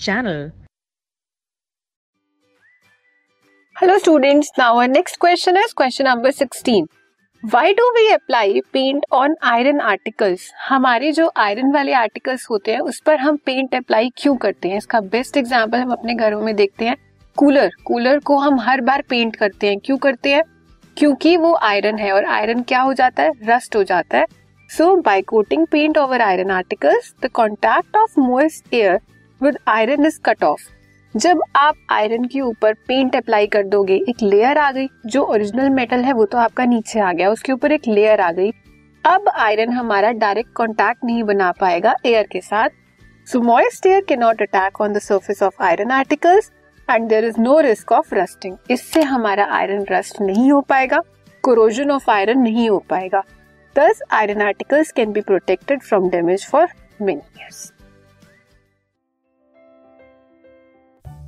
channel. Hello students, now our next question is question number 16. Why do we apply paint on iron articles? हमारे जो iron वाले articles होते हैं उस पर हम पेंट अप्लाई क्यों करते हैं? इसका बेस्ट एग्ज़ाम्पल हम अपने घरों में देखते हैं. कूलर कूलर को हम हर बार पेंट करते हैं. क्यों करते हैं? क्योंकि वो आयरन है और आयरन क्या हो जाता है? रस्ट हो जाता है. So by coating paint over iron articles the contact of moist air with iron is cut off जब आप आयरन के ऊपर पेंट अप्लाई कर दोगे, एक लेयर आ गई, जो ओरिजिनल मेटल है, वो तो आपका नीचे आ गया, उसके ऊपर एक लेयर आ गई। अब आयरन हमारा डायरेक्ट कॉन्टैक्ट नहीं बना पाएगा एयर के साथ। So moist air can not attack on the surface of iron articles and there is no risk of rusting इससे हमारा आयरन रस्ट नहीं हो पाएगा कोरोजन ऑफ़ आयरन नहीं हो पाएगा। Thus iron articles can be protected from damage for many years